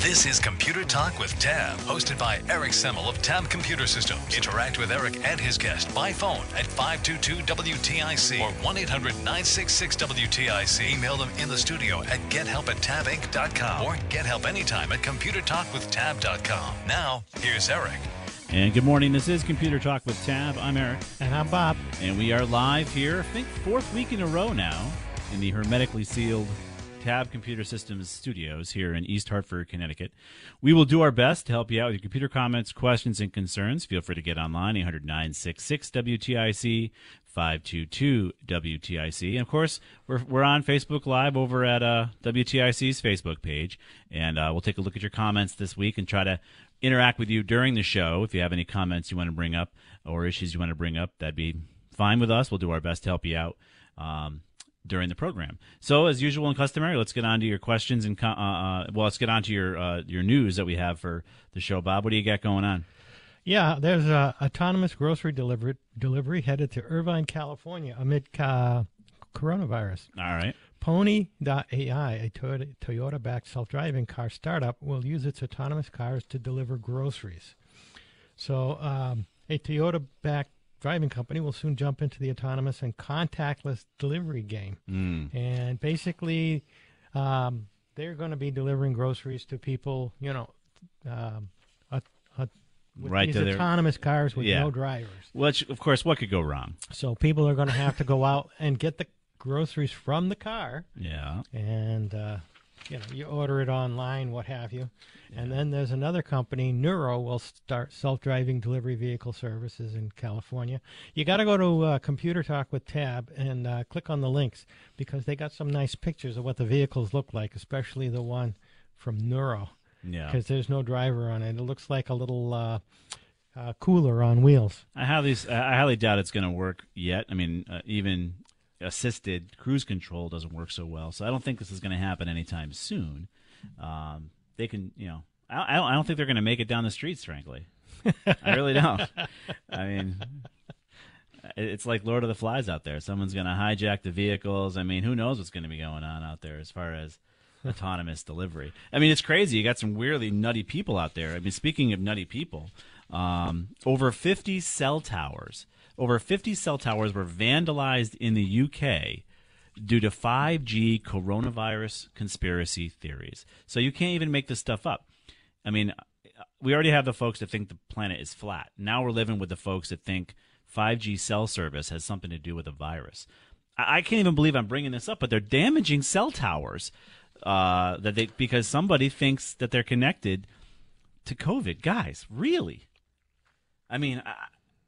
This is Computer Talk with Tab, hosted by Eric Semmel of Tab Computer Systems. Interact with Eric and his guest by phone at 522-WTIC or 1-800-966-WTIC. Email them in the studio at gethelp at tabinc.com or get help anytime at computertalkwithtab.com. Now, here's Eric. And good morning. This is Computer Talk with Tab. I'm Eric. And I'm Bob. And we are live here, I think, fourth week in a row now in the hermetically sealed Tab Computer Systems studios here in East Hartford, Connecticut. We will do our best to help you out with your computer comments, questions, and concerns. Feel free to get online, 800 WTIC, 522 WTIC. And of course, we're, we're on Facebook Live over at uh, WTIC's Facebook page. And uh, we'll take a look at your comments this week and try to interact with you during the show. If you have any comments you want to bring up or issues you want to bring up, that'd be fine with us. We'll do our best to help you out. Um, during the program. So, as usual and customary, let's get on to your questions and uh, uh, well, let's get on to your uh, your news that we have for the show. Bob, what do you got going on? Yeah, there's a autonomous grocery delivery delivery headed to Irvine, California, amid uh, coronavirus. All right. Pony.ai, a Toyota, Toyota-backed self-driving car startup, will use its autonomous cars to deliver groceries. So, um, a Toyota-backed driving company will soon jump into the autonomous and contactless delivery game. Mm. And basically, um, they're going to be delivering groceries to people, you know, um, a, a, with right these to autonomous cars with yeah. no drivers. Which, of course, what could go wrong? So people are going to have to go out and get the groceries from the car. Yeah. And, uh, you know, you order it online, what have you. And then there's another company, Nuro, will start self-driving delivery vehicle services in California. You got to go to uh, Computer Talk with Tab and uh, click on the links because they got some nice pictures of what the vehicles look like, especially the one from Nuro. Yeah. Because there's no driver on it. It looks like a little uh, uh cooler on wheels. I highly, I highly doubt it's going to work yet. I mean, uh, even assisted cruise control doesn't work so well, so I don't think this is going to happen anytime soon. Um, they can, you know, I, I don't, I don't think they're going to make it down the streets. Frankly, I really don't. I mean, it's like Lord of the Flies out there. Someone's going to hijack the vehicles. I mean, who knows what's going to be going on out there as far as autonomous delivery. I mean, it's crazy. You got some weirdly nutty people out there. I mean, speaking of nutty people, um, over 50 cell towers, over 50 cell towers were vandalized in the UK due to 5G coronavirus conspiracy theories. So you can't even make this stuff up. I mean, we already have the folks that think the planet is flat. Now we're living with the folks that think 5G cell service has something to do with a virus. I, can't even believe I'm bringing this up, but they're damaging cell towers uh, that they because somebody thinks that they're connected to COVID. Guys, really? I mean, I,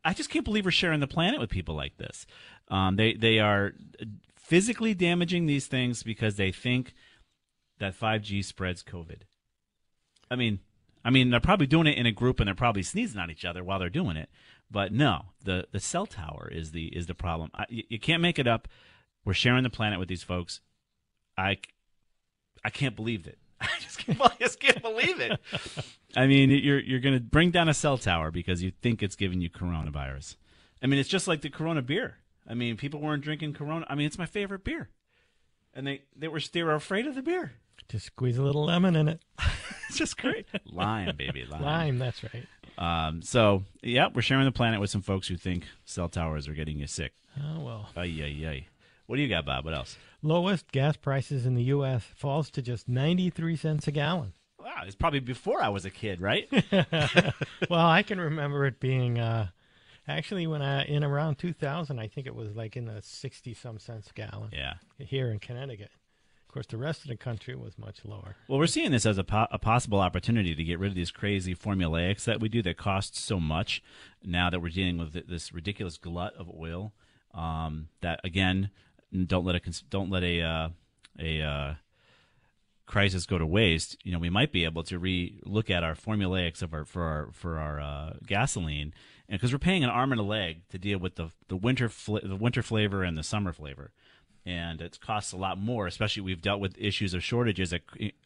I just can't believe we're sharing the planet with people like this. Um, they they are physically damaging these things because they think that 5G spreads COVID. I mean, I mean, they're probably doing it in a group and they're probably sneezing on each other while they're doing it. But no, the the cell tower is the is the problem. I, you, you can't make it up. We're sharing the planet with these folks. I I can't believe it. I just can't, I just can't believe it. I mean, you're you're going to bring down a cell tower because you think it's giving you coronavirus. I mean, it's just like the Corona beer. I mean, people weren't drinking Corona. I mean, it's my favorite beer, and they they were they were afraid of the beer. Just squeeze a little lemon in it. it's just great. Lime, baby, lime. Lime, that's right. Um, so, yeah, we're sharing the planet with some folks who think cell towers are getting you sick. Oh well. Ay, ay, ay. What do you got, Bob? What else? Lowest gas prices in the U.S. falls to just 93 cents a gallon. Wow, it's probably before I was a kid, right? well, I can remember it being uh, actually when I in around 2000. I think it was like in the 60 some cents a gallon yeah. here in Connecticut. Of course, the rest of the country was much lower. Well, we're seeing this as a, po- a possible opportunity to get rid of these crazy formulaics that we do that cost so much. Now that we're dealing with this ridiculous glut of oil, um, that again, don't let a don't let a uh, a uh, crisis go to waste. You know, we might be able to re look at our formulaics of our for our for our uh, gasoline, and because we're paying an arm and a leg to deal with the the winter fl- the winter flavor and the summer flavor and it costs a lot more. Especially we've dealt with issues of shortages that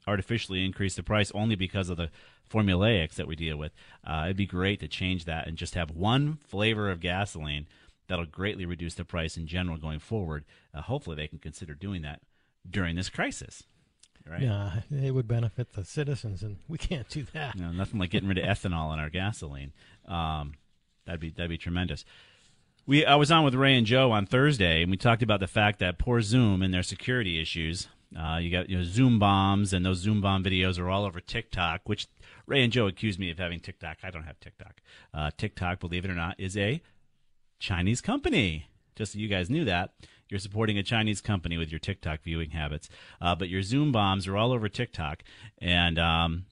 artificially increase the price only because of the formulaics that we deal with. Uh, it'd be great to change that and just have one flavor of gasoline that'll greatly reduce the price in general going forward. Uh, hopefully, they can consider doing that during this crisis. Right? Yeah, it would benefit the citizens, and we can't do that. Nothing like getting rid of ethanol in our gasoline. Um, that'd be that'd be tremendous. We I was on with Ray and Joe on Thursday, and we talked about the fact that poor Zoom and their security issues. Uh, you got you know Zoom bombs, and those Zoom bomb videos are all over TikTok. Which Ray and Joe accused me of having TikTok. I don't have TikTok. Uh, TikTok, believe it or not, is a Chinese company. Just so you guys knew that. You're supporting a Chinese company with your TikTok viewing habits. Uh, but your Zoom bombs are all over TikTok. And um,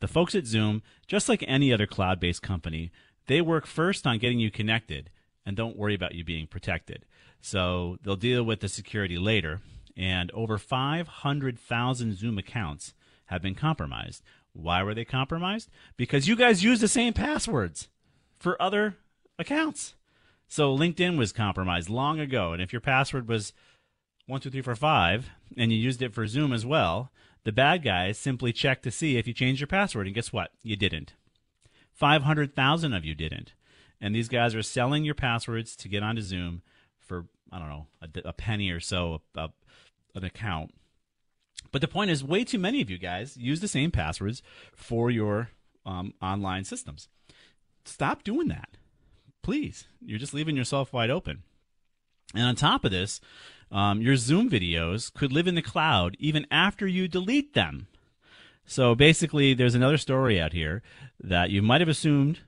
the folks at Zoom, just like any other cloud based company, they work first on getting you connected and don't worry about you being protected. So they'll deal with the security later. And over 500,000 Zoom accounts have been compromised. Why were they compromised? Because you guys use the same passwords for other accounts. So LinkedIn was compromised long ago, and if your password was one two three four five, and you used it for Zoom as well, the bad guys simply checked to see if you changed your password, and guess what? You didn't. Five hundred thousand of you didn't, and these guys are selling your passwords to get onto Zoom for I don't know a, a penny or so a, a, an account. But the point is, way too many of you guys use the same passwords for your um, online systems. Stop doing that please. You're just leaving yourself wide open. And on top of this, um, your Zoom videos could live in the cloud even after you delete them. So basically, there's another story out here that you might have assumed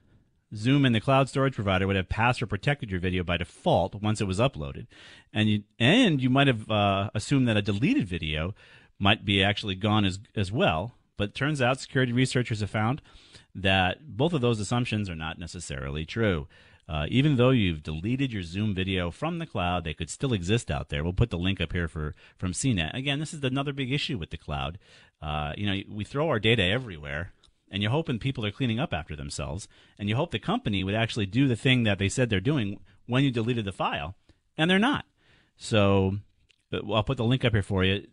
Zoom and the cloud storage provider would have passed or protected your video by default once it was uploaded, and you and you might have uh, assumed that a deleted video might be actually gone as as well. But turns out, security researchers have found that both of those assumptions are not necessarily true. Uh, even though you've deleted your Zoom video from the cloud, they could still exist out there. We'll put the link up here for from CNET. Again, this is another big issue with the cloud. Uh, you know, we throw our data everywhere, and you're hoping people are cleaning up after themselves, and you hope the company would actually do the thing that they said they're doing when you deleted the file, and they're not. So, I'll put the link up here for you.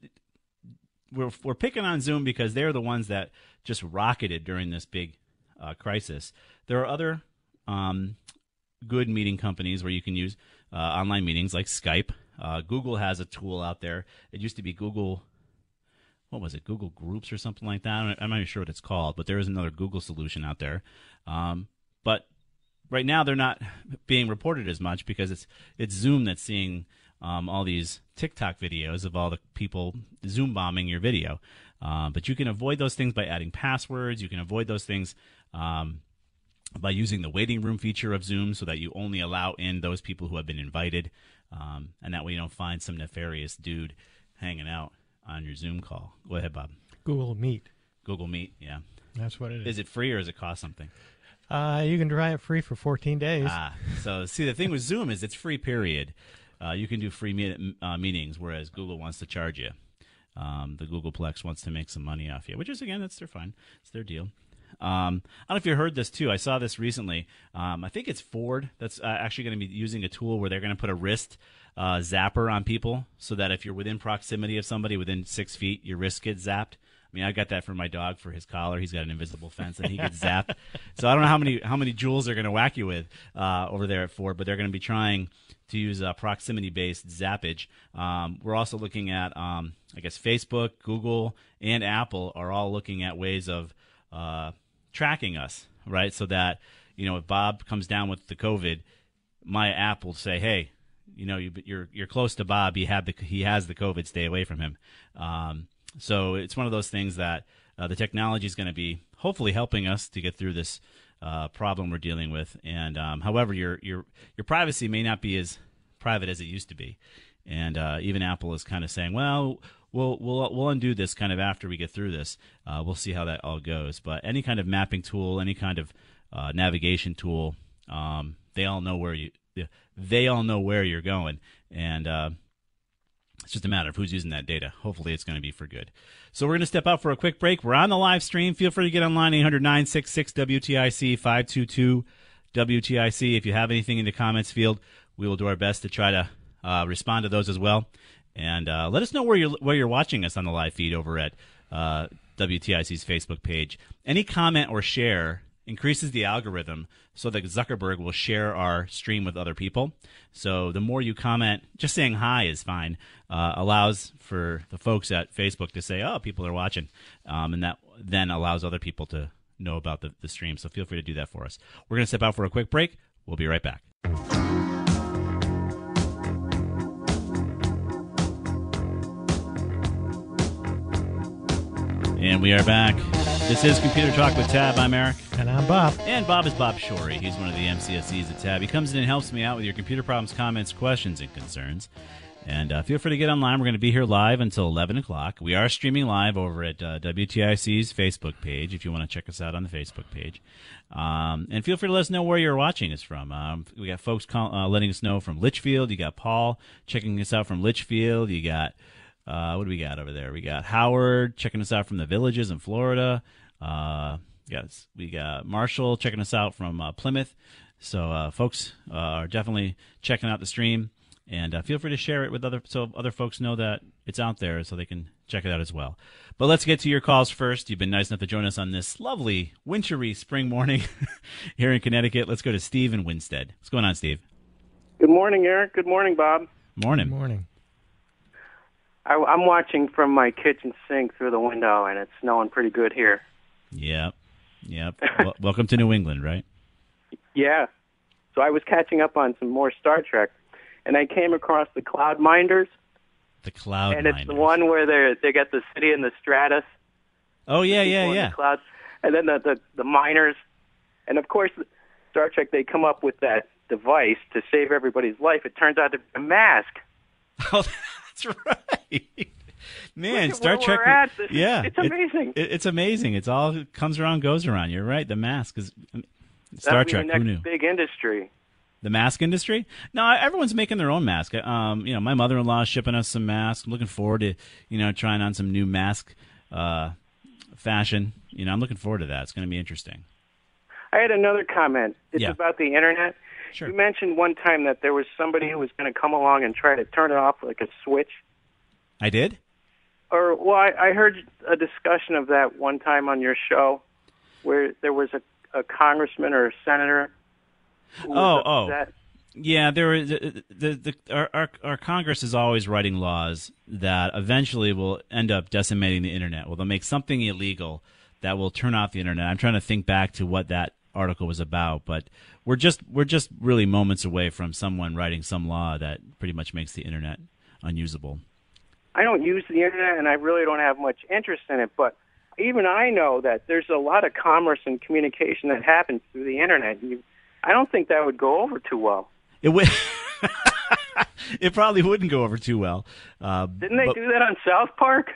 We're we're picking on Zoom because they're the ones that just rocketed during this big uh, crisis. There are other um, good meeting companies where you can use uh, online meetings like Skype. Uh, Google has a tool out there. It used to be Google, what was it, Google Groups or something like that. I'm not even sure what it's called, but there is another Google solution out there. Um, but right now they're not being reported as much because it's it's Zoom that's seeing um, all these TikTok videos of all the people Zoom bombing your video. Uh, but you can avoid those things by adding passwords. You can avoid those things. Um, by using the waiting room feature of Zoom so that you only allow in those people who have been invited. Um, and that way you don't find some nefarious dude hanging out on your Zoom call. Go ahead, Bob. Google Meet. Google Meet, yeah. That's what it is. Is it free or does it cost something? Uh, you can try it free for 14 days. Ah, so see, the thing with Zoom is it's free, period. Uh, you can do free meet, uh, meetings, whereas Google wants to charge you. Um, the Googleplex wants to make some money off you, which is, again, that's their fine. It's their deal. Um, I don't know if you heard this too. I saw this recently. Um, I think it's Ford that's uh, actually going to be using a tool where they're going to put a wrist uh, zapper on people so that if you're within proximity of somebody within six feet, your wrist gets zapped. I mean, I got that for my dog for his collar. He's got an invisible fence and he gets zapped. so I don't know how many how many joules they're going to whack you with uh, over there at Ford, but they're going to be trying to use uh, proximity based zappage. Um, we're also looking at, um, I guess, Facebook, Google, and Apple are all looking at ways of uh, tracking us, right? So that you know, if Bob comes down with the COVID, my app will say, "Hey, you know, you, you're you're close to Bob. He had the he has the COVID. Stay away from him." Um, so it's one of those things that uh, the technology is going to be hopefully helping us to get through this uh, problem we're dealing with. And um, however, your your your privacy may not be as private as it used to be. And uh, even Apple is kind of saying, well, we'll we'll we'll undo this kind of after we get through this. Uh, we'll see how that all goes. But any kind of mapping tool, any kind of uh, navigation tool, um, they all know where you they all know where you're going, and uh, it's just a matter of who's using that data. Hopefully, it's going to be for good. So we're going to step out for a quick break. We're on the live stream. Feel free to get online 800 966 WTIC 522 WTIC. If you have anything in the comments field, we will do our best to try to uh, respond to those as well. And uh, let us know where you're where you're watching us on the live feed over at uh, WTIC's Facebook page. Any comment or share increases the algorithm so that Zuckerberg will share our stream with other people. So the more you comment, just saying hi is fine. Uh, allows for the folks at Facebook to say, "Oh, people are watching," um, and that then allows other people to know about the, the stream. So feel free to do that for us. We're going to step out for a quick break. We'll be right back. And we are back. This is Computer Talk with Tab. I'm Eric. And I'm Bob. And Bob is Bob Shorey. He's one of the MCSEs at Tab. He comes in and helps me out with your computer problems, comments, questions, and concerns. And uh, feel free to get online. We're going to be here live until 11 o'clock. We are streaming live over at uh, WTIC's Facebook page if you want to check us out on the Facebook page. Um, and feel free to let us know where you're watching us from. Um, we got folks call, uh, letting us know from Litchfield. You got Paul checking us out from Litchfield. You got uh, what do we got over there? We got Howard checking us out from the villages in Florida. Uh, yes, we got Marshall checking us out from uh, Plymouth. So, uh, folks uh, are definitely checking out the stream, and uh, feel free to share it with other so other folks know that it's out there, so they can check it out as well. But let's get to your calls first. You've been nice enough to join us on this lovely wintry spring morning here in Connecticut. Let's go to Steve in Winsted. What's going on, Steve? Good morning, Eric. Good morning, Bob. Morning. Good morning. I, I'm watching from my kitchen sink through the window, and it's snowing pretty good here. Yep. Yep. well, welcome to New England, right? Yeah. So I was catching up on some more Star Trek, and I came across the Cloud Minders, The cloud and it's the one where they they got the city in the stratus. Oh yeah, yeah, yeah. The clouds, and then the, the the miners, and of course, Star Trek. They come up with that device to save everybody's life. It turns out to be a mask. Oh, That's right. Man, Star Trek. we're at. This yeah, it's amazing. it- it's amazing. It's all it comes around, goes around. You're right. The mask is Star Trek. Who knew? Big industry. The mask industry? No, everyone's making their own mask. Um, you know, my mother-in-law is shipping us some masks. I'm looking forward to you know trying on some new mask uh, fashion. You know, I'm looking forward to that. It's going to be interesting. I had another comment. It's Yeah. about the internet. Sure. You mentioned one time that there was somebody who was going to come along and try to turn it off like a switch. I did. Or well, I, I heard a discussion of that one time on your show, where there was a, a congressman or a senator. Oh, oh. Yeah, there is the, the, the our, our our Congress is always writing laws that eventually will end up decimating the internet. Well, they'll make something illegal that will turn off the internet. I'm trying to think back to what that article was about, but we're just we're just really moments away from someone writing some law that pretty much makes the internet unusable. I don't use the internet, and I really don't have much interest in it. But even I know that there's a lot of commerce and communication that happens through the internet. You, I don't think that would go over too well. It would. it probably wouldn't go over too well. Uh, Didn't they but- do that on South Park?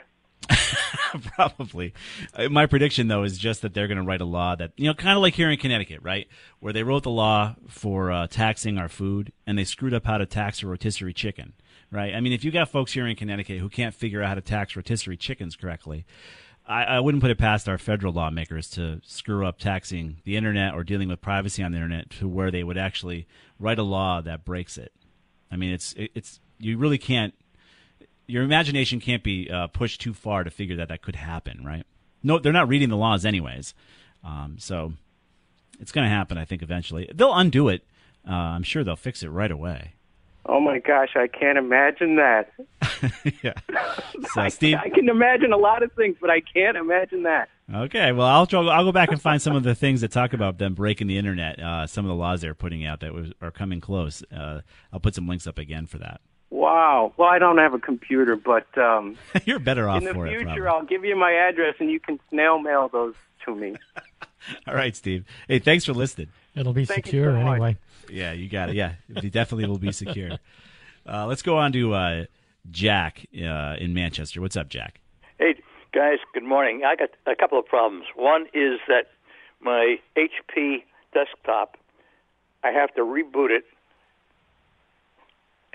Probably. Uh, My prediction, though, is just that they're going to write a law that, you know, kind of like here in Connecticut, right? Where they wrote the law for uh, taxing our food and they screwed up how to tax a rotisserie chicken, right? I mean, if you got folks here in Connecticut who can't figure out how to tax rotisserie chickens correctly, I, I wouldn't put it past our federal lawmakers to screw up taxing the internet or dealing with privacy on the internet to where they would actually write a law that breaks it. I mean, it's it, it's you really can't your imagination can't be uh, pushed too far to figure that that could happen, right? No, they're not reading the laws anyways, um, so it's going to happen. I think eventually they'll undo it. Uh, I'm sure they'll fix it right away. Oh my gosh, I can't imagine that. yeah. So Steve, I can imagine a lot of things, but I can't imagine that. Okay, well, I'll try, I'll go back and find some of the things that talk about them breaking the internet. Uh, some of the laws they're putting out that was, are coming close. Uh, I'll put some links up again for that. Wow. Well, I don't have a computer, but um, You're better off in the for it. future, probably. I'll give you my address and you can snail mail those to me. All right, Steve. Hey, thanks for listening. It'll be Thank secure so anyway. Yeah, you got it. Yeah, it definitely will be secure. Uh, let's go on to uh, Jack uh, in Manchester. What's up, Jack? Hey guys, good morning. I got a couple of problems. One is that my HP desktop, I have to reboot it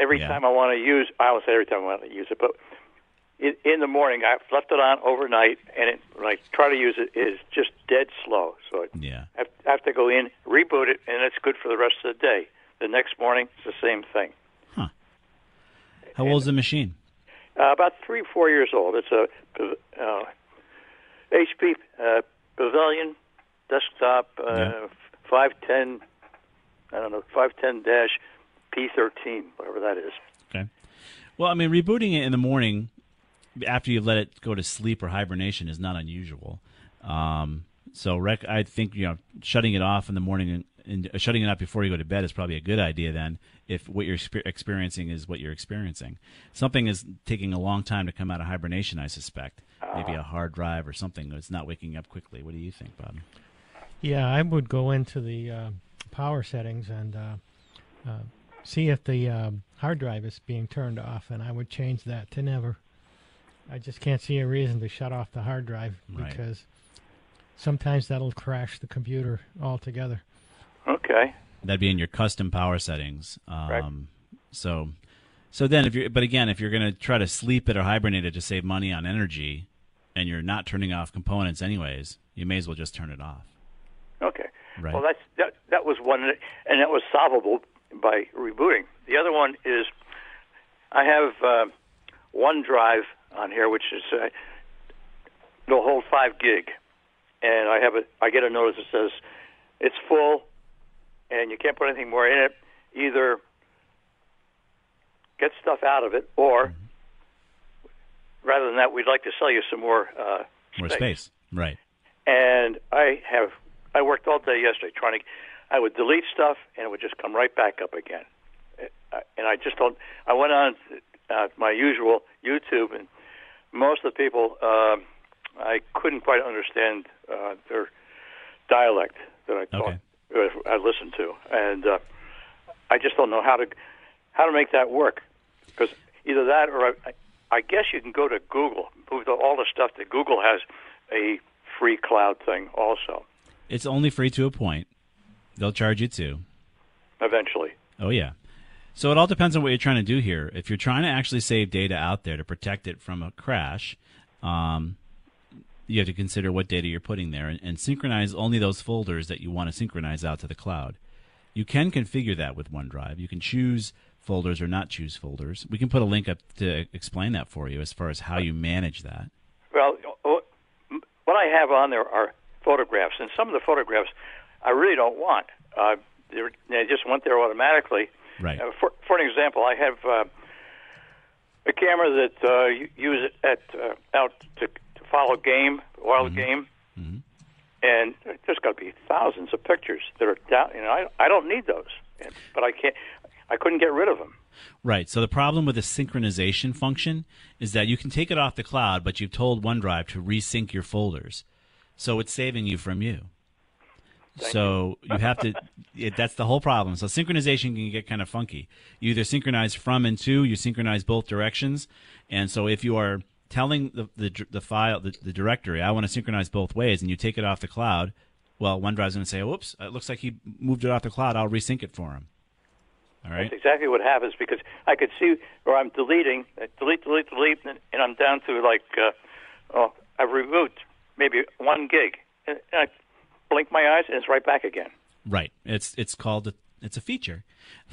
every Yeah. time I want to use. I always say every time I want to use it, but in, in the morning I've left it on overnight, and it, when I try to use it, it is just dead slow. So I Yeah. have, I have to go in, reboot it, and it's good for the rest of the day. The next morning, it's the same thing. Huh? How old's the machine? Uh, about three, four years old. It's a uh, HP uh, Pavilion desktop, uh, Yeah. 510, I don't know, 510 dash P13, whatever that is. Okay. Well, I mean, rebooting it in the morning after you've let it go to sleep or hibernation is not unusual. Um, so, rec- I think you know shutting it off in the morning and, and uh, shutting it off before you go to bed is probably a good idea. Then, if what you're exper- experiencing is what you're experiencing, something is taking a long time to come out of hibernation. I suspect maybe a hard drive or something that's not waking up quickly. What do you think, Bob? Yeah, I would go into the uh, power settings and uh, uh, see if the um, hard drive is being turned off, and I would change that to never. I just can't see a reason to shut off the hard drive Right. because sometimes that'll crash the computer altogether. Okay. That'd be in your custom power settings. Um, Right. So, so then if you're, but again, if you're going to try to sleep it or hibernate it to save money on energy, and you're not turning off components anyways, you may as well just turn it off. Okay. Right. Well, that's that. That was one, and that was solvable by rebooting. The other one is I have uh, OneDrive on here, which is uh, it'll hold five gig, and I have a I get a notice that says it's full, and you can't put anything more in it. Either get stuff out of it, or rather than that, we'd like to sell you some more uh, More space. Right. and I have I worked all day yesterday trying to. I would delete stuff and it would just come right back up again, Uh, and I just don't. I went on uh, my usual YouTube, and most of the people um I couldn't quite understand uh, their dialect that I thought uh, I listened to, and uh, I just don't know how to how to make that work because either that or I, I guess you can go to Google, move the, all the stuff that Google has a free cloud thing also It's only free to a point. They'll charge you too. eventually. Oh yeah. So it all depends on what you're trying to do here. If you're trying to actually save data out there to protect it from a crash, um, you have to consider what data you're putting there and, and synchronize only those folders that you want to synchronize out to the cloud. You can configure that with OneDrive. You can choose folders or not choose folders. We can put a link up to explain that for you as far as how you manage that. Well, what what I have on there are photographs, and some of the photographs I really don't want. Uh, they're- just went there automatically. Right. Uh, for, for an example, I have uh, a camera that uh, you use it at uh, out to, to follow game, wild game, and there's got to be thousands of pictures that are down. You know, I I don't need those, and, but I can't. I couldn't get rid of them. Right. So the problem with the synchronization function is that you can take it off the cloud, but you've told OneDrive to resync your folders. So it's saving you from you. So you. have to it, that's the whole problem. So synchronization can get kind of funky. You either synchronize from and to, you synchronize both directions. And so if you are telling the the, the file the, the directory, I want to synchronize both ways and you take it off the cloud, well, OneDrive's going to say, "Whoops, it looks like he moved it off the cloud. I'll resync it for him." All right? That's exactly what happens because I could see where I'm deleting, uh, delete, delete, delete, and and I'm down to like, uh, oh, I've removed maybe one gig, and I blink my eyes and it's right back again. Right. It's it's called a, it's a feature.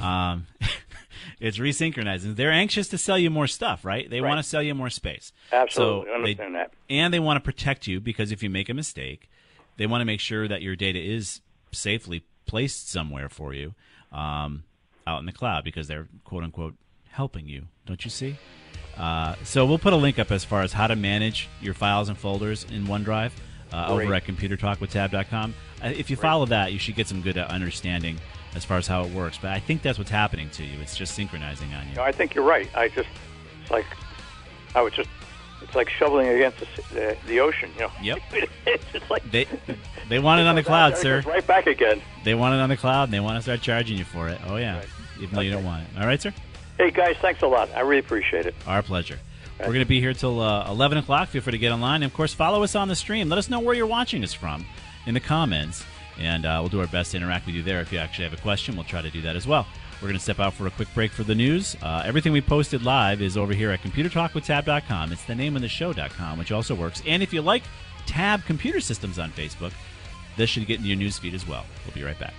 Um, it's resynchronizing. They're anxious to sell you more stuff, right? They Right. want to sell you more space. Absolutely, So understand they, that. And they want to protect you because if you make a mistake, they want to make sure that your data is safely placed somewhere for you um, out in the cloud because they're quote unquote helping you. Don't you see? Uh, so we'll put a link up as far as how to manage your files and folders in OneDrive. Uh, over at computertalkwithtab.com. Uh, if you follow that, you should get some good uh, understanding as far as how it works. But I think that's what's happening to you. It's just synchronizing on you. No, I think you're right. I just, it's like, I was just, it's like shoveling against the, the ocean, you know. Yep. it's like They they want it on the cloud, sir. Right back again. They want it on the cloud, and they want to start charging you for it. Oh yeah, Right. even though you don't want it. All right, sir. Hey guys, thanks a lot. I really appreciate it. Our pleasure. We're going to be here till uh, 11 o'clock. Feel free to get online. And of course, follow us on the stream. Let us know where you're watching us from in the comments. And uh, we'll do our best to interact with you there. If you actually have a question, we'll try to do that as well. We're going to step out for a quick break for the news. Uh, everything we posted live is over here at computertalkwithtab.com. It's the name of the show.com, which also works. And if you like Tab Computer Systems on Facebook, this should get in your news feed as well. We'll be right back.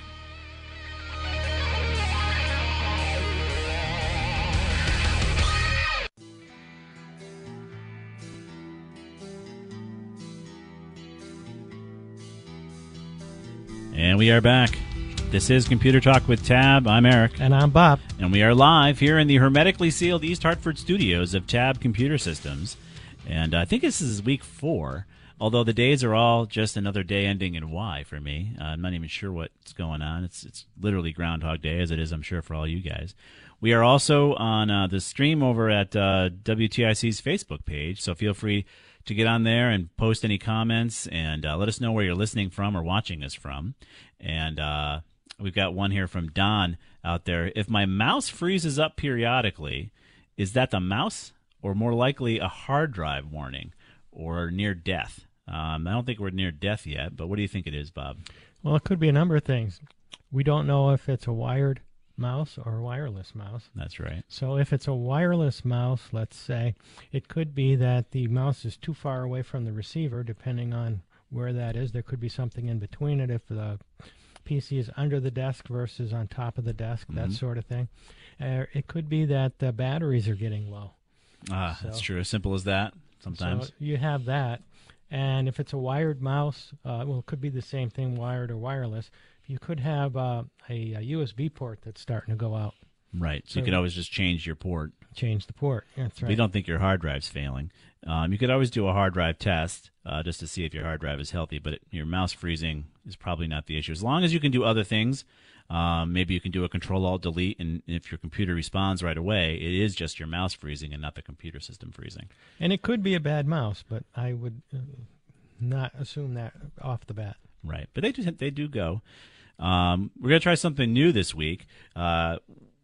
We are back. This is Computer Talk with Tab. I'm Eric. And I'm Bob. And we are live here in the hermetically sealed East Hartford studios of Tab Computer Systems. And I think this is week four, although the days are all just another day ending in Y for me. Uh, I'm not even sure what's going on. It's, it's literally Groundhog Day, as it is, I'm sure, for all you guys. We are also on uh, the stream over at uh, WTIC's Facebook page, so feel free to get on there and post any comments and uh, let us know where you're listening from or watching us from. And uh, we've got one here from Don out there. If my mouse freezes up periodically, is that the mouse or more likely a hard drive warning or near death? Um, I don't think we're near death yet, but what do you think it is, Bob? Well, it could be a number of things. We don't know if it's a wired mouse or wireless mouse. That's right. So if it's a wireless mouse, let's say, it could be that the mouse is too far away from the receiver, depending on where that is. There could be something in between it if the PC is under the desk versus on top of the desk, that Mhm. sort of thing. Uh, it could be that the batteries are getting low. Ah, So- that's true. As simple as that. Sometimes. So you have that. And if it's a wired mouse, uh, well, it could be the same thing, wired or wireless. You could have uh, a, a USB port that's starting to go out. right. So you so- could always just change your port. Change the port. That's right. We don't think your hard drive's failing. Um, you could always do a hard drive test uh, just to see if your hard drive is healthy, but it, your mouse freezing is probably not the issue. As long as you can do other things, um, maybe you can do a Control Alt Delete, and if your computer responds right away, it is just your mouse freezing and not the computer system freezing. And it could be a bad mouse, but I would uh, not assume that off the bat. Right, but they do they do go. Um, we're gonna try something new this week. Uh,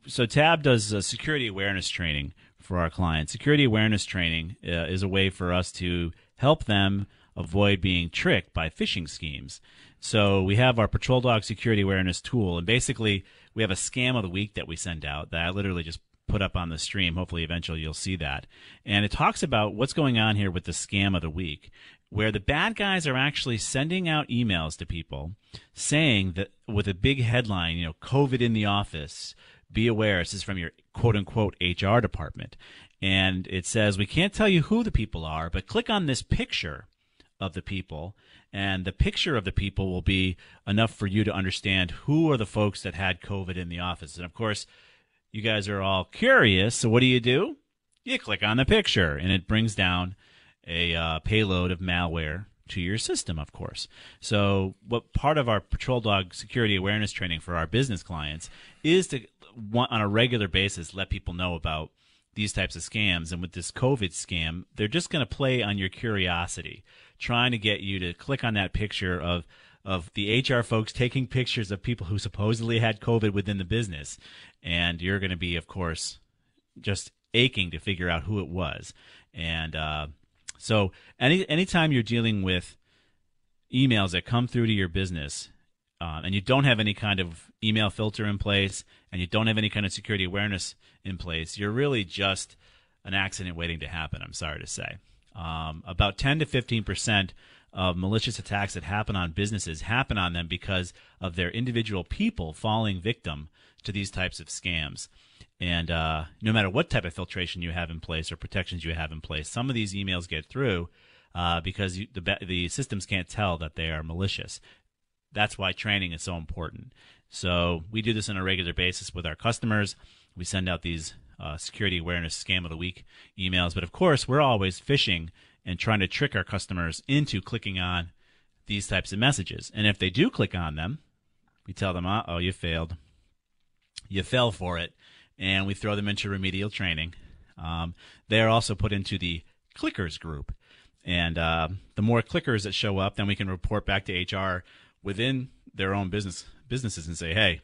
so Tab does uh, security awareness training for our clients. Security awareness training uh, is a way for us to help them avoid being tricked by phishing schemes. So we have our Patrol Dog security awareness tool, and basically we have a scam of the week that we send out that I literally just put up on the stream. Hopefully, eventually you'll see that. And it talks about what's going on here with the scam of the week, where the bad guys are actually sending out emails to people saying that with a big headline, you know, COVID in the office, be aware. This is from your quote unquote HR department. And it says, we can't tell you who the people are, but click on this picture of the people, and the picture of the people will be enough for you to understand who are the folks that had COVID in the office. And of course, you guys are all curious. So what do you do? You click on the picture, and it brings down a uh, payload of malware to your system, of course. So, what part of our Patrol Dog security awareness training for our business clients is to want, on a regular basis let people know about these types of scams. And with this COVID scam, they're just going to play on your curiosity, trying to get you to click on that picture of of the HR folks taking pictures of people who supposedly had COVID within the business, and you're going to be, of course, just aching to figure out who it was. And uh, so, any anytime you're dealing with emails that come through to your business, um, and you don't have any kind of email filter in place, and you don't have any kind of security awareness in place, you're really just an accident waiting to happen. I'm sorry to say. Um, about 10 to 15 percent of malicious attacks that happen on businesses happen on them because of their individual people falling victim to these types of scams. And uh, no matter what type of filtration you have in place or protections you have in place, some of these emails get through uh, because you, the, the systems can't tell that they are malicious. That's why training is so important. So we do this on a regular basis with our customers. We send out these uh, security awareness scam of the week emails, but of course we're always phishing and trying to trick our customers into clicking on these types of messages. And if they do click on them, we tell them, oh, you failed. You fell for it. And we throw them into remedial training. Um, they are also put into the clickers group. And uh, the more clickers that show up, then we can report back to HR within their own business businesses and say, hey,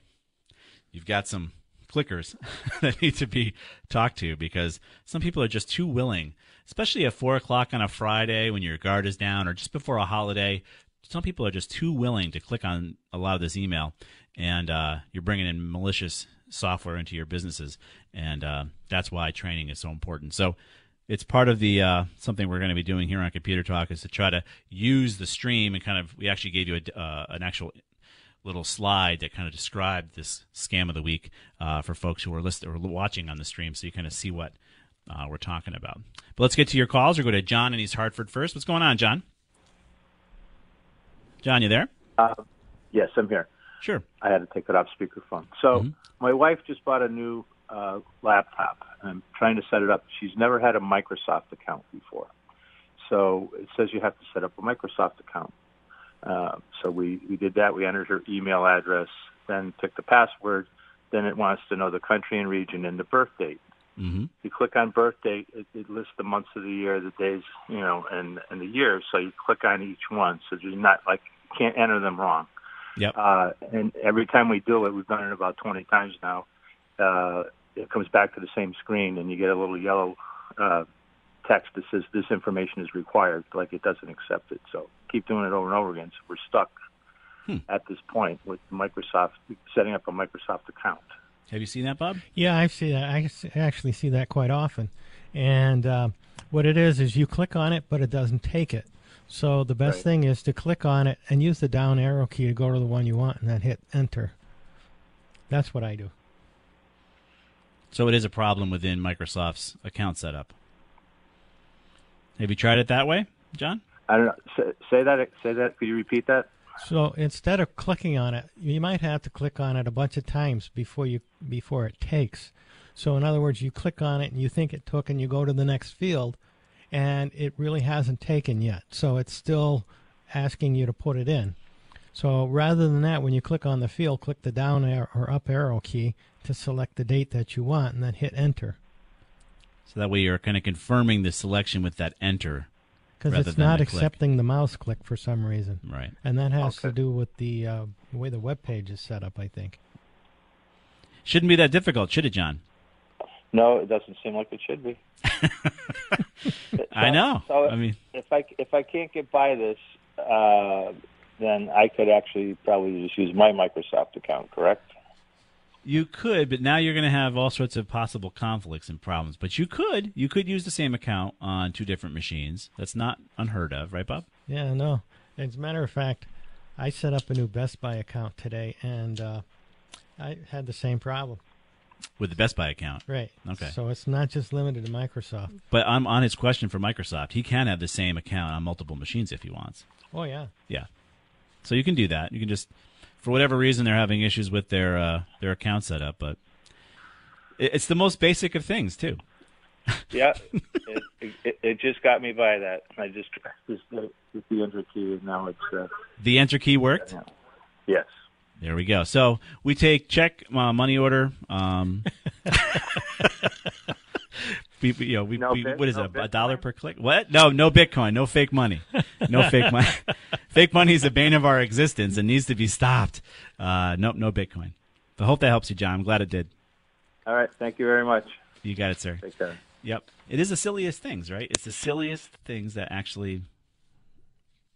you've got some clickers that need to be talked to because some people are just too willing, especially at four o'clock on a Friday when your guard is down or just before a holiday. Some people are just too willing to click on a lot of this email, and uh, you're bringing in malicious software into your businesses, and uh, that's why training is so important. So it's part of the uh, something we're going to be doing here on Computer Talk is to try to use the stream and kind of we actually gave you a, uh, an actual little slide that kind of described this scam of the week uh, for folks who are listening or watching on the stream, so you kind of see what uh, we're talking about. But let's get to your calls. Or go to John in East Hartford first. What's going on, John? John, you there? Uh, yes, I'm here. Sure. I had to take it off speakerphone. So Mm-hmm. my wife just bought a new uh, laptop. I'm trying to set it up. She's never had a Microsoft account before. So it says you have to set up a Microsoft account. Uh, so we, we did that. We entered her email address, then took the password. Then it wants to know the country and region and the birth date. Mm-hmm. You click on birth date, it, it lists the months of the year, the days, you know, and, and the years. So you click on each one. So you're not like, you can't enter them wrong. Yep. Uh, and every time we do it, we've done it about 20 times now, uh, it comes back to the same screen and you get a little yellow uh, text that says this information is required, like it doesn't accept it. So keep doing it over and over again. So we're stuck Hmm. at this point with Microsoft, setting up a Microsoft account. Have you seen that, Bob? Yeah, I see that. I s- actually see that quite often. And uh, what it is is you click on it, but it doesn't take it. So the best Right. thing is to click on it and use the down arrow key to go to the one you want, and then hit enter. That's what I do. So it is a problem within Microsoft's account setup. Have you tried it that way, John? I don't know. Say, say that. Say that. Could you repeat that? So instead of clicking on it, you might have to click on it a bunch of times before you before it takes. So in other words, you click on it and you think it took, and you go to the next field, and it really hasn't taken yet. So it's still asking you to put it in. So rather than that, when you click on the field, click the down arrow or up arrow key to select the date that you want, and then hit enter. So that way you're kind of confirming the selection with that enter. Because it's not the click. accepting the mouse click for some reason. Right. And that has to do with the uh, way the web page is set up, I think. Shouldn't be that difficult, should it, John? No, it doesn't seem like it should be. I know. So I mean, if I if I can't get by this, uh, then I could actually probably just use my Microsoft account. Correct? you could, but now you're going to have all sorts of possible conflicts and problems. But you could, you could use the same account on two different machines. That's not unheard of, right, Bob? Yeah, no. As a matter of fact, I set up a new Best Buy account today, and uh, I had the same problem. With the Best Buy account. Right. Okay. So it's not just limited to Microsoft. But I'm on his question for Microsoft. He can have the same account on multiple machines if he wants. Oh yeah. Yeah. So you can do that. You can just, for whatever reason, they're having issues with their uh, their account setup, but it, it's the most basic of things too. Yeah. it, it, it just got me by that. I just just the, just the enter key, and now it's uh, The enter key worked. yes. There we go. So we take check, uh, money order. Um, we, we- you know, we, No we bit- what is no it? A dollar per click? What? No, no Bitcoin, no fake money, no fake money. fake money is the bane of our existence and needs to be stopped. Uh, nope, no Bitcoin. But I hope that helps you, John. I'm glad it did. All right. Thank you very much. You got it, sir. Take care. Yep. It is the silliest things, right? It's the silliest things that actually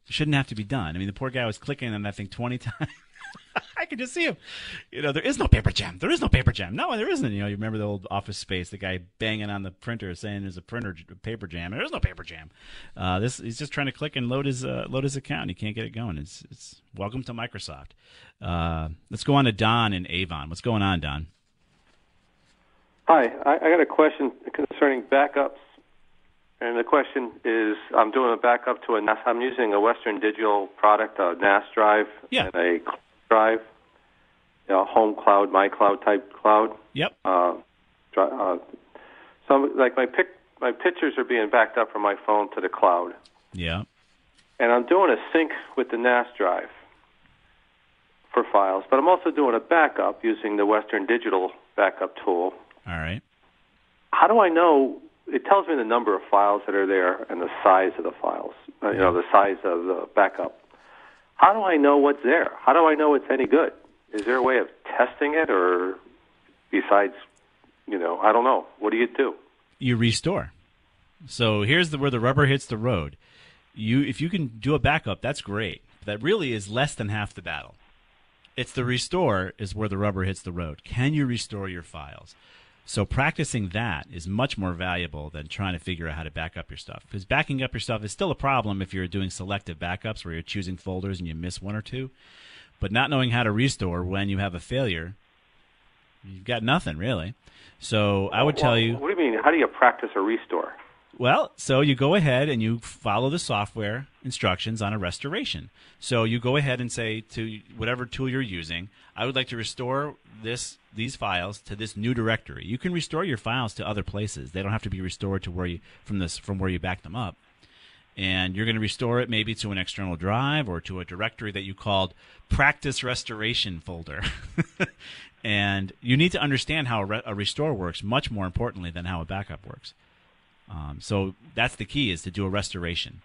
shouldn't have to be done. I mean, the poor guy was clicking on that thing 20 times. I can just see him. You know, there is no paper jam. There is no paper jam. No, there isn't. You know, you remember the old office space, the guy banging on the printer saying there's a printer paper jam. There is no paper jam. Uh, this he's just trying to click and load his uh, load his account. He can't get it going. It's it's welcome to Microsoft. Uh, let's go on to Don in Avon. What's going on, Don? Hi, I, I got a question concerning backups, and the question is: I'm doing a backup to a NAS. I'm using a Western Digital product, a NAS drive, Yeah. and a drive, you know, home cloud, my cloud type cloud. Yep. Uh, uh, some like my pic, my pictures are being backed up from my phone to the cloud. Yeah. and I'm doing a sync with the NAS drive for files, but I'm also doing a backup using the Western Digital backup tool. All right. How do I know? It tells me the number of files that are there and the size of the files. Uh, you know, the size of the backup. How do I know what's there? How do I know it's any good? Is there a way of testing it, or besides, you know, I don't know. What do you do? You restore. So here's the, where the rubber hits the road. You, if you can do a backup, that's great. That really is less than half the battle. It's the restore is where the rubber hits the road. Can you restore your files? So practicing that is much more valuable than trying to figure out how to back up your stuff. Because backing up your stuff is still a problem if you're doing selective backups where you're choosing folders and you miss one or two. But not knowing how to restore when you have a failure, you've got nothing really. So I would tell you. What do you mean? How do you practice a restore? Well, so you go ahead and you follow the software instructions on a restoration. So you go ahead and say to whatever tool you're using, I would like to restore this these files to this new directory. You can restore your files to other places. They don't have to be restored to where you from this from where you back them up. And you're going to restore it maybe to an external drive or to a directory that you called practice restoration folder. and you need to understand how a, re- a restore works much more importantly than how a backup works. Um, so that's the key is to do a restoration.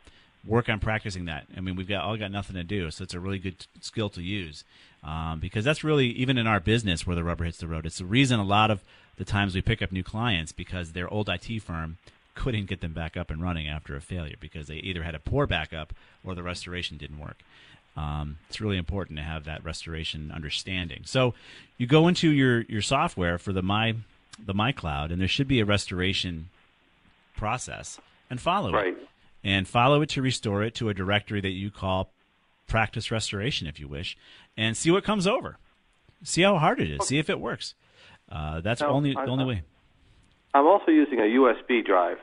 Work on practicing that. I mean, we've got all got nothing to do, so it's a really good t- skill to use um, because that's really even in our business where the rubber hits the road. It's the reason a lot of the times we pick up new clients because their old IT firm couldn't get them back up and running after a failure because they either had a poor backup or the restoration didn't work. Um, it's really important to have that restoration understanding. So you go into your, your software for the my the my cloud, and there should be a restoration process and follow Right. it and follow it to restore it to a directory that you call practice restoration if you wish and see what comes over. See how hard it is. See if it works. Uh, that's Now, only I- the only way. I'm also using a USB drive,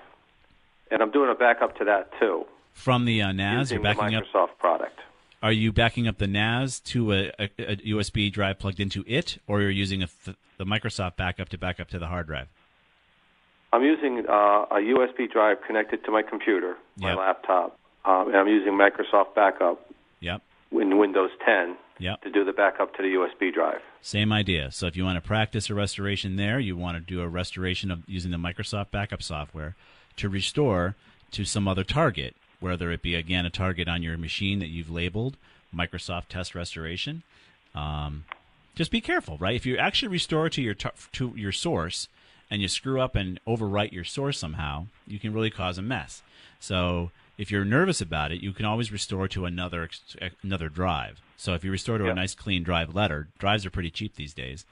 and I'm doing a backup to that too. from the uh, NAS using you're backing the up? Microsoft product. are you backing up the NAS to a, a, a USB drive plugged into it or you're using th- the Microsoft backup to back up to the hard drive I'm using uh, a USB drive connected to my computer, my Yep. laptop, um, and I'm using Microsoft Backup yep in Windows 10 Yep. to do the backup to the USB drive. Same idea. So if you want to practice a restoration there, you want to do a restoration of using the Microsoft backup software to restore to some other target, whether it be again a target on your machine that you've labeled Microsoft Test Restoration. Um, just be careful, right? If you actually restore to your to your source and you screw up and overwrite your source somehow, you can really cause a mess. So if you're nervous about it, you can always restore to another another drive. So if you restore to a nice clean drive letter, drives are pretty cheap these days.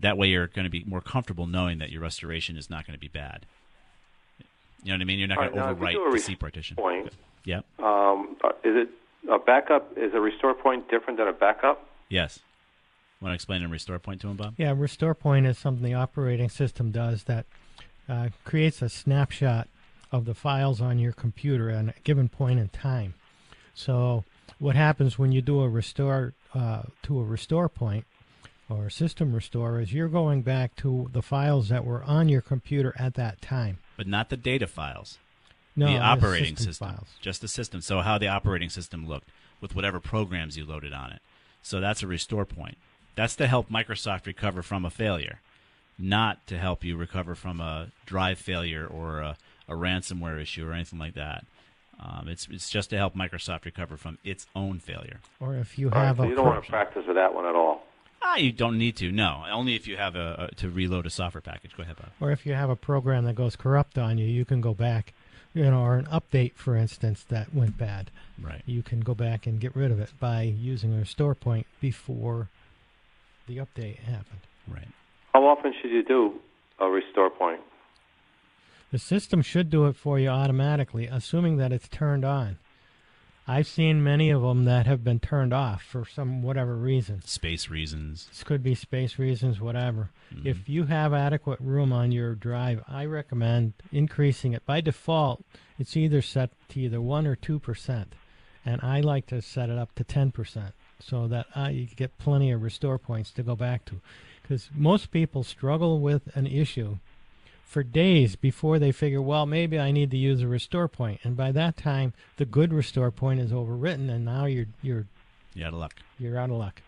That way, you're going to be more comfortable knowing that your restoration is not going to be bad. You know what I mean? You're not going to right, you overwrite the C partition. Point. Yep. Um, uh, is it a backup? Is a restore point different than a backup? Yes. Want to explain a restore point to him, Bob? Yeah, restore point is something the operating system does that uh, creates a snapshot of the files on your computer at a given point in time. So, what happens when you do a restore uh, to a restore point or system restore is you're going back to the files that were on your computer at that time. But not the data files. No, the the operating system system. files. Just the system. So how the operating system looked with whatever programs you loaded on it. So that's a restore point. That's to help Microsoft recover from a failure, not to help you recover from a drive failure or a, a ransomware issue or anything like that. Um, it's it's just to help Microsoft recover from its own failure. Or if you All right, have so a you don't want to practice with that one at all. Ah, you don't need to. No, only if you have a, a to reload a software package. Go ahead, Bob. or if you have a program that goes corrupt on you, you can go back, you know, or an update, for instance, that went bad. Right. You can go back and get rid of it by using a restore point before the update happened. Right. How often should you do a restore point? The system should do it for you automatically, assuming that it's turned on. I've seen many of them that have been turned off for some whatever reason. Space reasons. This could be space reasons, whatever. Mm-hmm. If you have adequate room on your drive, I recommend increasing it. By default, it's either set to either 1 or 2%, and I like to set it up to 10% so that ah, I get plenty of restore points to go back to. Because most people struggle with an issue for days before they figure, well, maybe I need to use a restore point. point, and by that time, the good restore point is overwritten, and now you're you're you're out of luck. You're out of luck.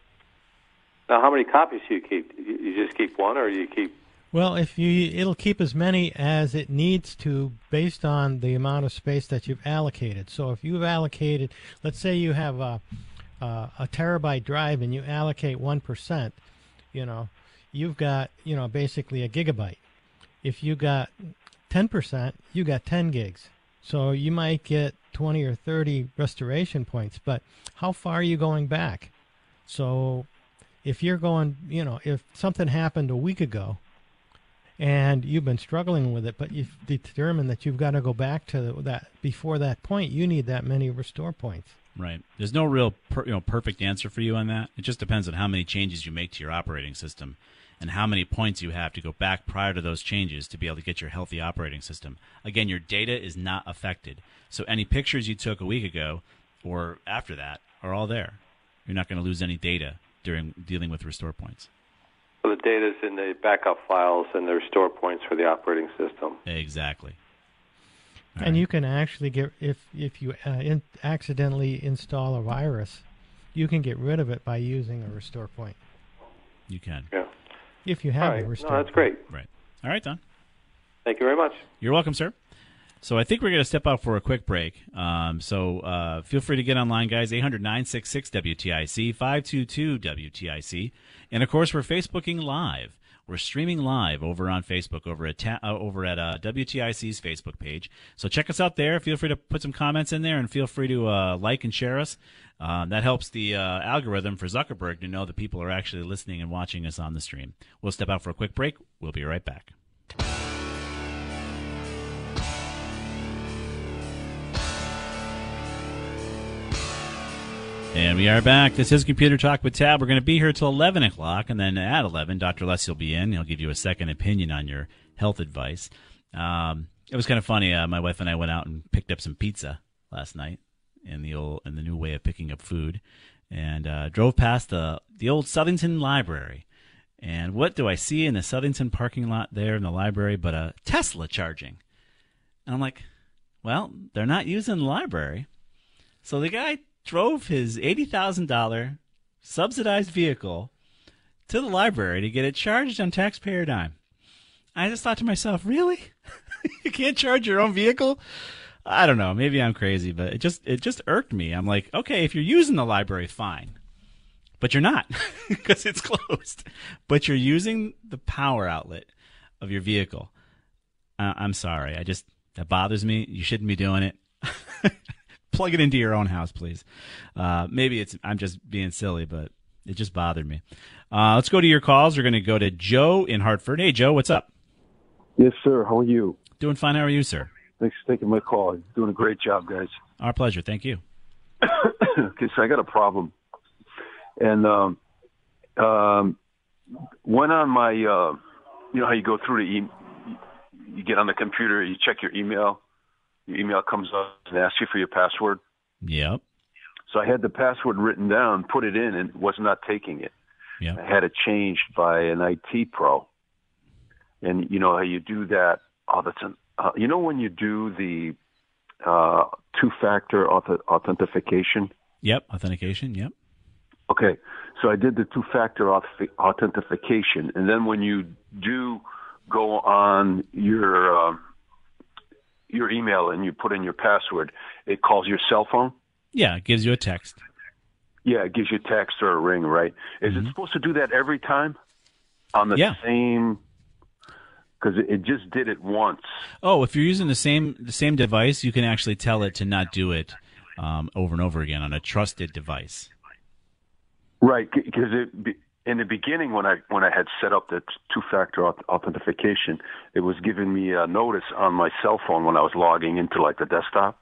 Now, how many copies do you keep? You you just keep one, or you keep? Well, if you, it'll keep as many as it needs to based on the amount of space that you've allocated. So if you've allocated, let's say you have a, a, a terabyte drive and you allocate one percent, you know, you've got you know basically a gigabyte. If you got ten percent, you got ten gigs. So you might get twenty or thirty restoration points, but how far are you going back? So if you're going, you know, if something happened a week ago and you've been struggling with it, but you've determined that you've got to go back to that before that point, you need that many restore points. Right. There's no real per, you know perfect answer for you on that. It just depends on how many changes you make to your operating system and how many points you have to go back prior to those changes to be able to get your healthy operating system. Again, your data is not affected. So any pictures you took a week ago or after that are all there. You're not going to lose any data during dealing with restore points. So the data is in the backup files and the restore points for the operating system. Exactly. All and right. you can actually get if if you uh, in, accidentally install a virus, you can get rid of it by using a restore point. You can. Yeah. If you have right. a restore. No, that's point. great. Right. All right, Don. Thank you very much. You're welcome, sir. So I think we're going to step out for a quick break. Um, so uh, feel free to get online, guys. 800 966 WTIC, 522 WTIC. And of course, we're Facebooking live. We're streaming live over on Facebook, over at ta- uh, over at uh, WTIC's Facebook page. So check us out there. Feel free to put some comments in there, and feel free to uh, like and share us. Um, that helps the uh, algorithm for Zuckerberg to know that people are actually listening and watching us on the stream. We'll step out for a quick break. We'll be right back. And we are back. This is Computer Talk with Tab. We're going to be here till 11 o'clock, and then at 11, Dr. Leslie will be in. He'll give you a second opinion on your health advice. Um, it was kind of funny. Uh, my wife and I went out and picked up some pizza last night in the old in the new way of picking up food, and uh, drove past the the old Southington Library. And what do I see in the Southington parking lot there in the library but a Tesla charging? And I'm like, well, they're not using the library. So the guy drove his $80,000 subsidized vehicle to the library to get it charged on taxpayer dime. I just thought to myself, really? you can't charge your own vehicle? I don't know. Maybe I'm crazy, but it just it just irked me. I'm like, okay, if you're using the library, fine, but you're not because it's closed. But you're using the power outlet of your vehicle. Uh, I'm sorry. I just that bothers me. You shouldn't be doing it. plug it into your own house, please. Uh, maybe it's I'm just being silly, but it just bothered me. Uh, let's go to your calls. We're going to go to Joe in Hartford. Hey, Joe, what's up? Yes, sir. How are you? Doing fine. How are you, sir? Thanks for taking my call. You're Doing a great job, guys. Our pleasure. Thank you. okay, so I got a problem, and um, um, went on my, uh, you know how you go through the, e- you get on the computer, you check your email, your email comes up and asks you for your password. Yep. So I had the password written down, put it in, and was not taking it. Yep. I had it changed by an IT pro. And you know how you do that? Oh, that's an, uh, you know when you do the uh, two-factor auth- authentication. Yep, authentication. Yep. Okay, so I did the two-factor auth- authentication, and then when you do go on your uh, your email and you put in your password, it calls your cell phone. Yeah, it gives you a text. Yeah, it gives you a text or a ring, right? Is mm-hmm. it supposed to do that every time on the yeah. same? Because it just did it once. Oh, if you're using the same the same device, you can actually tell it to not do it um, over and over again on a trusted device. Right, because it in the beginning when I when I had set up the two factor authentication, it was giving me a notice on my cell phone when I was logging into like the desktop,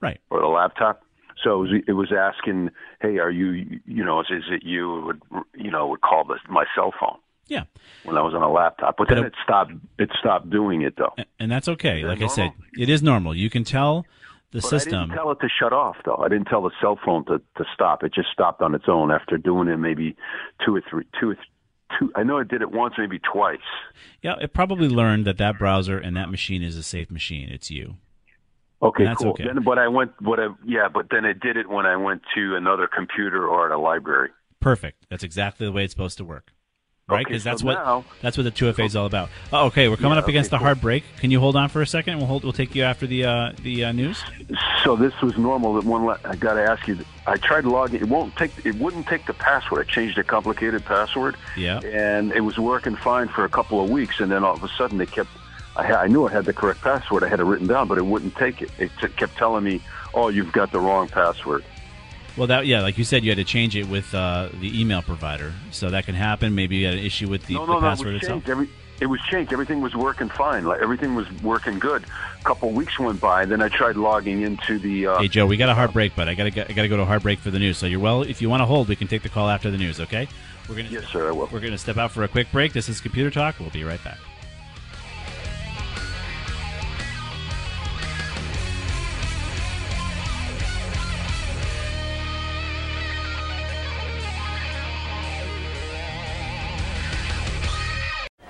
right, or the laptop. So it was, it was asking, "Hey, are you you know is, is it you?" It would you know would call this my cell phone. Yeah. When I was on a laptop, but, but then it, it stopped. It stopped doing it though, and that's okay. Like I said, it is normal. You can tell the but system. I didn't tell it to shut off though. I didn't tell the cell phone to to stop. It just stopped on its own after doing it maybe two or three two or th- two. I know it did it once, maybe twice. Yeah, it probably learned that that browser and that machine is a safe machine. It's you. Okay, that's cool. okay. Then, but I went, but I, yeah, but then it did it when I went to another computer or at a library. Perfect. That's exactly the way it's supposed to work. Right? Okay, Because that's so what now- that's what the 2FA is all about. Oh, okay, we're coming Yeah, up against okay, the hard break. Can you hold on for a second? We'll hold. We'll take you after the uh, the uh, news. So this was normal. That one, la- I got to ask you. I tried logging. It won't take. It wouldn't take the password. I changed a complicated password. Yeah. And it was working fine for a couple of weeks, and then all of a sudden they kept. I, I knew I had the correct password. I had it written down, but it wouldn't take it. It t- kept telling me, "Oh, you've got the wrong password." Well, that yeah, like you said, you had to change it with uh, the email provider, so that can happen. Maybe you had an issue with the, no, the no, no. It password itself. Every, it was changed. Everything was working fine. Like everything was working good. A couple weeks went by. Then I tried logging into the. Uh, Hey Joe, we got a hard break, but I gotta go- I gotta go to a hard break for the news. So you're well. If you want to hold, we can take the call after the news. Okay? We're gonna yes, sir. I will. we're gonna step out for a quick break. This is Computer Talk. We'll be right back.